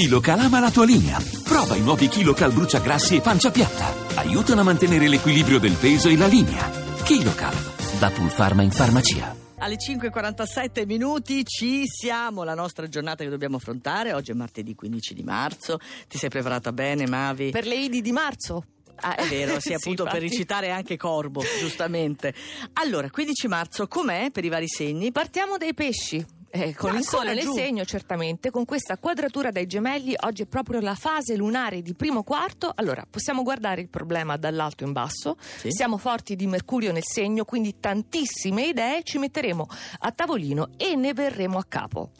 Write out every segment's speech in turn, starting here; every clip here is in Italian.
KiloCal ama la tua linea. Prova i nuovi KiloCal bruciagrassi e pancia piatta. Aiutano a mantenere l'equilibrio del peso e la linea. KiloCal, da Pulpharma in farmacia. Alle 5.47 minuti ci siamo, la nostra giornata che dobbiamo affrontare. Oggi è martedì 15 di marzo. Ti sei preparata bene, Mavi? Per le Idi di marzo. Ah, è vero, sì, Sì, appunto per infatti. recitare anche Corbo, giustamente. Allora, 15 marzo, com'è per i vari segni? Partiamo dai pesci. Eh, con il sole nel giù? segno, certamente, con questa quadratura dai gemelli, oggi è proprio la fase lunare di primo quarto. Allora, possiamo guardare il problema dall'alto in basso. Sì. Siamo forti di Mercurio nel segno, quindi tantissime idee ci metteremo a tavolino e ne verremo a capo.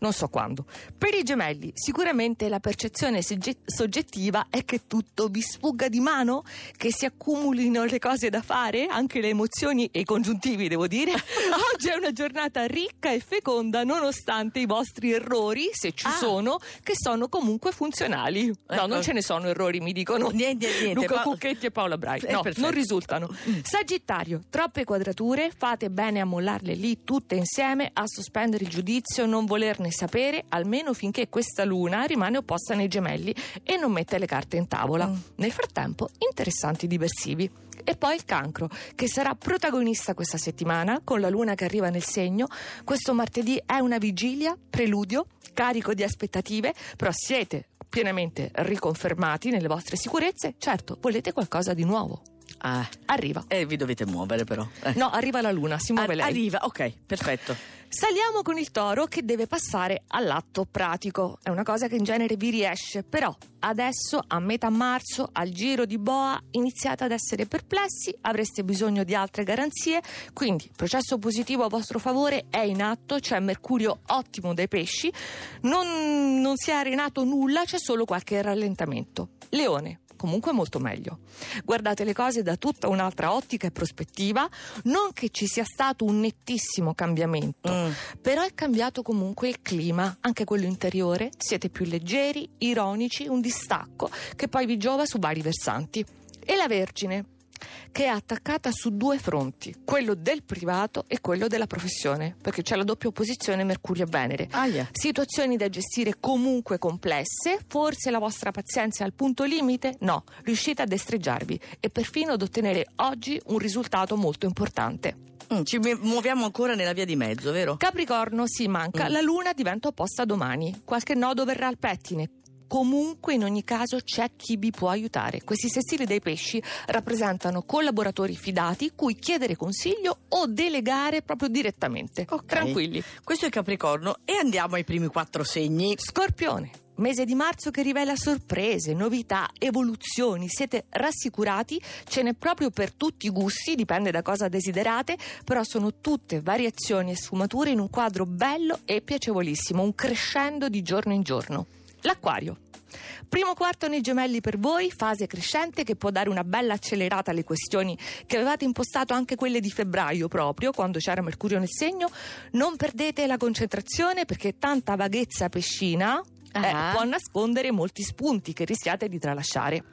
Non so quando. Per i gemelli, sicuramente la percezione sogge- soggettiva è che tutto vi sfugga di mano, che si accumulino le cose da fare, anche le emozioni e i congiuntivi, devo dire. Oggi è una giornata ricca e feconda, nonostante i vostri errori, se ci Ah. sono, che sono comunque funzionali. No, Ecco. non ce ne sono errori, mi dicono. Niente, niente. Luca ma- Cucchetti e Paola Brai. No, non risultano. Sagittario, troppe quadrature, fate bene a mollarle lì tutte insieme, a sospendere il giudizio, non volerne sapere, almeno finché questa luna rimane opposta nei gemelli e non mette le carte in tavola. Mm. Nel frattempo, interessanti diversivi. E poi il cancro, che sarà protagonista questa settimana con la luna che arriva nel segno. Questo martedì è una vigilia, preludio, carico di aspettative, però siete pienamente riconfermati nelle vostre sicurezze. Certo, volete qualcosa di nuovo. Ah, Arriva. eh, vi dovete muovere però. Eh. No, arriva la luna, si muove Ar- lei. Arriva, ok, perfetto. Saliamo con il toro che deve passare all'atto pratico. È una cosa che in genere vi riesce, però adesso a metà marzo, al giro di boa, iniziate ad essere perplessi, avreste bisogno di altre garanzie, quindi il processo positivo a vostro favore è in atto, c'è Mercurio ottimo dai pesci, non, non si è arenato nulla, c'è solo qualche rallentamento. Leone. Comunque molto meglio. Guardate le cose da tutta un'altra ottica e prospettiva, non che ci sia stato un nettissimo cambiamento, Mm. però è cambiato comunque il clima, anche quello interiore, siete più leggeri, ironici, un distacco che poi vi giova su vari versanti. E la Vergine, che è attaccata su due fronti, quello del privato e quello della professione, perché c'è la doppia opposizione Mercurio-Venere. Aia. Situazioni da gestire comunque complesse, forse la vostra pazienza è al punto limite? No, riuscite a destreggiarvi e perfino ad ottenere oggi un risultato molto importante. Mm, ci muoviamo ancora nella via di mezzo, vero? Capricorno si manca, Mm. la luna diventa opposta domani, qualche nodo verrà al pettine. Comunque, in ogni caso, c'è chi vi può aiutare. Questi sestili dei pesci rappresentano collaboratori fidati cui chiedere consiglio o delegare proprio direttamente. Ok. Tranquilli. Questo è Capricorno e andiamo ai primi quattro segni. Scorpione. Mese di marzo che rivela sorprese, novità, evoluzioni. Siete rassicurati? Ce n'è proprio per tutti i gusti, dipende da cosa desiderate, però sono tutte variazioni e sfumature in un quadro bello e piacevolissimo, un crescendo di giorno in giorno. L'acquario. Primo quarto nei gemelli per voi, fase crescente che può dare una bella accelerata alle questioni che avevate impostato anche quelle di febbraio proprio, quando c'era Mercurio nel segno. Non perdete la concentrazione perché tanta vaghezza pescina eh, può nascondere molti spunti che rischiate di tralasciare.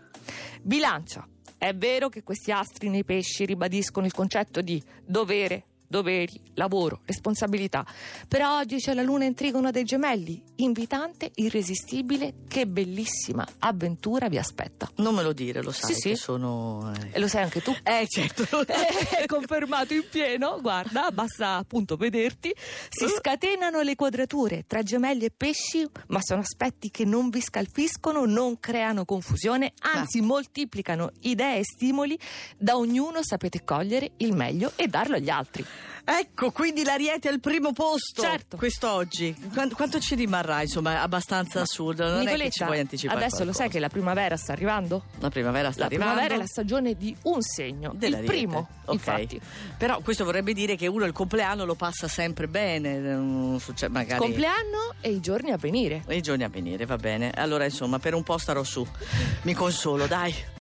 Bilancia. È vero che questi astri nei pesci ribadiscono il concetto di dovere, doveri, lavoro, responsabilità. Però oggi c'è la luna in trigono dei gemelli, invitante, irresistibile, che bellissima avventura vi aspetta. Non me lo dire, lo sai Sì, sì. che sono... eh. E lo sai anche tu? Eh, certo. È confermato in pieno, guarda, basta appunto vederti. Si scatenano le quadrature tra gemelli e pesci, ma sono aspetti che non vi scalfiscono, non creano confusione, anzi moltiplicano idee e stimoli. Da ognuno sapete cogliere il meglio e darlo agli altri. Ecco, quindi l'Ariete al primo posto Certo. quest'oggi. Quanto, quanto ci rimarrà, insomma, abbastanza assurdo. Non è che ci Nicoletta, puoi anticipare adesso lo sai qualcosa. che la primavera sta arrivando? La primavera sta La arrivando. primavera è la stagione di un segno, il primo, Ok. infatti. Però questo vorrebbe dire che uno il compleanno lo passa sempre bene, non succede magari Compleanno e i giorni a venire. i giorni a venire, va bene. Allora, insomma, per un po' starò su. Mi consolo, dai.